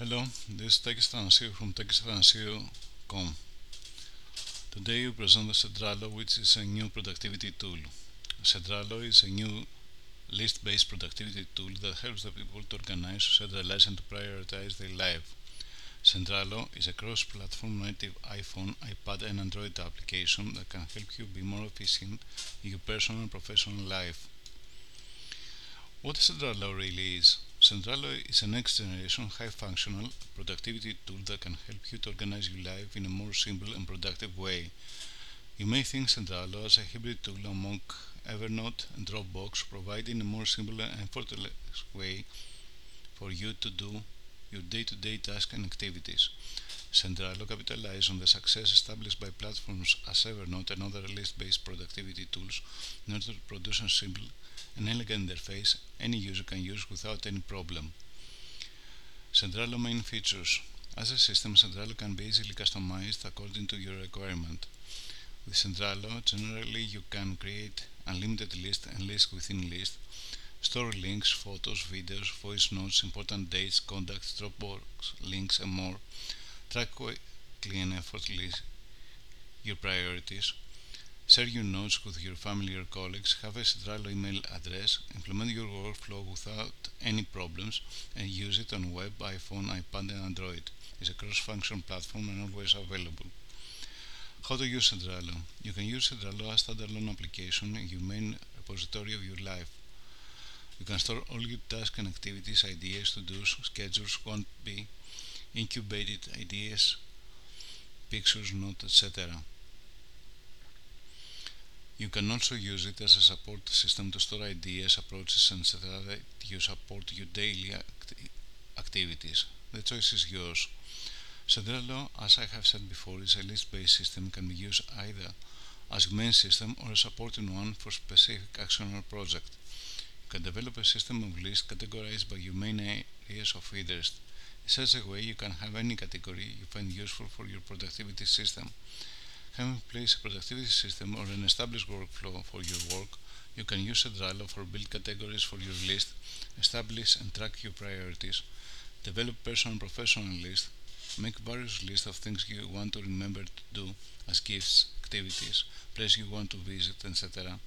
Hello, this is Takis Thanasiou from takisthanasiou.com. Today we present the Centrallo, which is a new productivity tool. Centrallo is a new list-based productivity tool that helps the people to organize, centralize and to prioritize their life. Centrallo is a cross-platform native iPhone, iPad and Android application that can help you be more efficient in your personal and professional life. What Centrallo really is? Centrallo is a next generation high functional productivity tool that can help you to organize your life in a more simple and productive way. You may think Centrallo as a hybrid tool among Evernote and Dropbox, providing a more simple and effortless way for you to do your day-to-day tasks and activities. Centrallo capitalizes on the success established by platforms as Evernote and other list-based productivity tools in order to produce a simple and elegant interface any user can use without any problem. Centrallo main features. As a system, Centrallo can be easily customized according to your requirement. With Centrallo, generally you can create unlimited lists and lists within lists, store links, photos, videos, voice notes, important dates, contacts, Dropbox links, and more. Track quickly and effortlessly your priorities. Share your notes with your family or colleagues, have a Centrallo email address, implement your workflow without any problems, and use it on web, iPhone, iPad, and Android. It's a cross-function platform and always available. How to use Centrallo? You can use Centrallo as a standalone application in your main repository of your life. You can store all your tasks and activities, ideas, to-dos, schedules, want be, incubated ideas, pictures, notes, etc. You can also use it as a support system to store ideas, approaches, etc. that you support your daily act activities. The choice is yours. Centrallo, as I have said before, is a list-based system can be used either as a main system or a supporting one for specific action or project. You can develop a system of lists categorized by your main areas of interest. Such a way, you can have any category you find useful for your productivity system. Having in place a productivity system or an established workflow for your work, you can use a Centrallo for build categories for your list, establish and track your priorities, develop personal and professional lists, make various lists of things you want to remember to do as gifts, activities, places you want to visit, etc.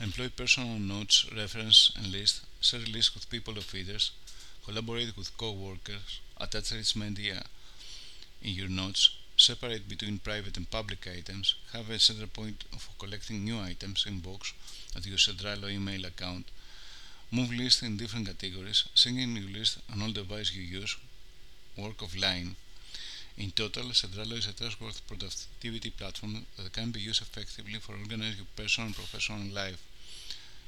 Employ personal notes, reference and lists, share lists with people of interest, collaborate with co-workers, attach media in your notes, separate between private and public items, have a center point for collecting new items in box at your Centrallo email account, move lists in different categories, sync in your list on all devices you use, work offline. In total, Centrallo is a trustworthy productivity platform that can be used effectively for organizing your personal and professional life.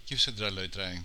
Give Centrallo a try.